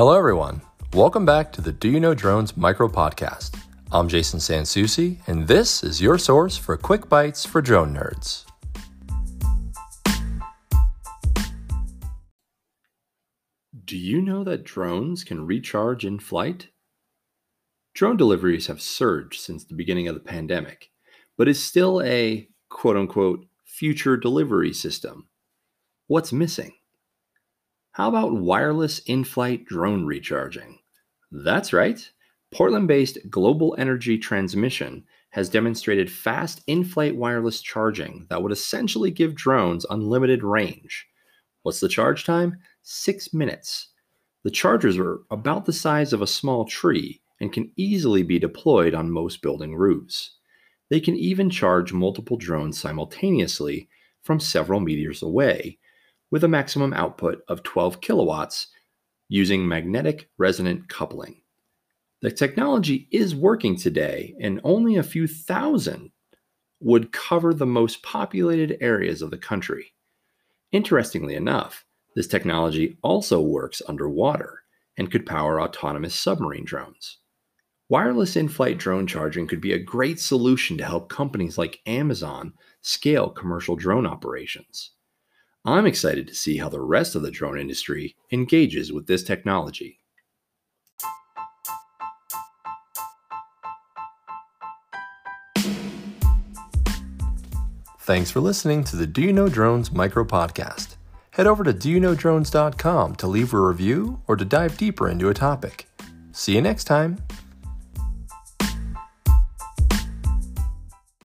Hello, everyone. Welcome back to the Do You Know Drones micro podcast. I'm Jason Sansusi, and this is your source for quick bites for drone nerds. Do you know that drones can recharge in flight? Drone deliveries have surged since the beginning of the pandemic, but is still a quote unquote future delivery system. What's missing? How about wireless in flight drone recharging? That's right. Portland based Global Energy Transmission has demonstrated fast in flight wireless charging that would essentially give drones unlimited range. What's the charge time? Six minutes. The chargers are about the size of a small tree and can easily be deployed on most building roofs. They can even charge multiple drones simultaneously from several meters away, with a maximum output of 12 kilowatts using magnetic resonant coupling. The technology is working today, and only a few thousand would cover the most populated areas of the country. Interestingly enough, this technology also works underwater and could power autonomous submarine drones. Wireless in flight drone charging could be a great solution to help companies like Amazon scale commercial drone operations. I'm excited to see how the rest of the drone industry engages with this technology. Thanks for listening to the Do You Know Drones micro podcast. Head over to doyouknowdrones.com to leave a review or to dive deeper into a topic. See you next time.